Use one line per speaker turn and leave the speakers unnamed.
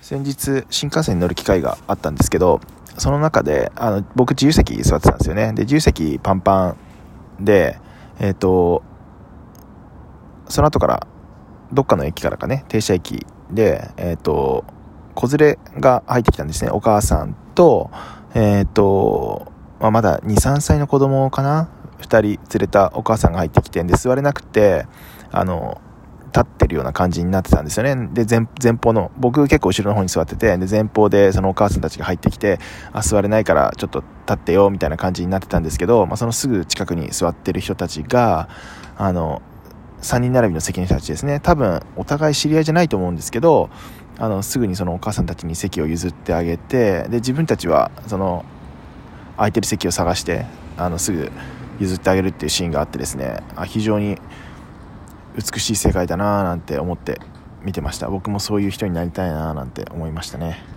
先日新幹線に乗る機会があったんですけどその中であの僕自由席座ってたんですよね。で自由席パンパンでえっ、とその後からどっかの駅からかね停車駅でえっ、と子連れが入ってきたんですね。お母さんとえっ、と、まあ、まだ23歳の子供かな？2人連れたお母さんが入ってきてで座れなくてあの立ってるような感じになってたんですよね。で、前前方の、僕結構後ろの方に座ってて、で、前方でそのお母さんたちが入ってきて、あ、座れないからちょっと立ってよ、みたいな感じになってたんですけど、まあ、そのすぐ近くに座ってる人たちが、あの、3人並びの席の人たちですね。多分、お互い知り合いじゃないと思うんですけど、あの、すぐにそのお母さんたちに席を譲ってあげて、で、自分たちは、その、空いてる席を探して、あの、すぐ譲ってあげるっていうシーンがあってですね、あ非常に、美しい世界だなぁなんて思って見てました。僕もそういう人になりたいなぁなんて思いましたね。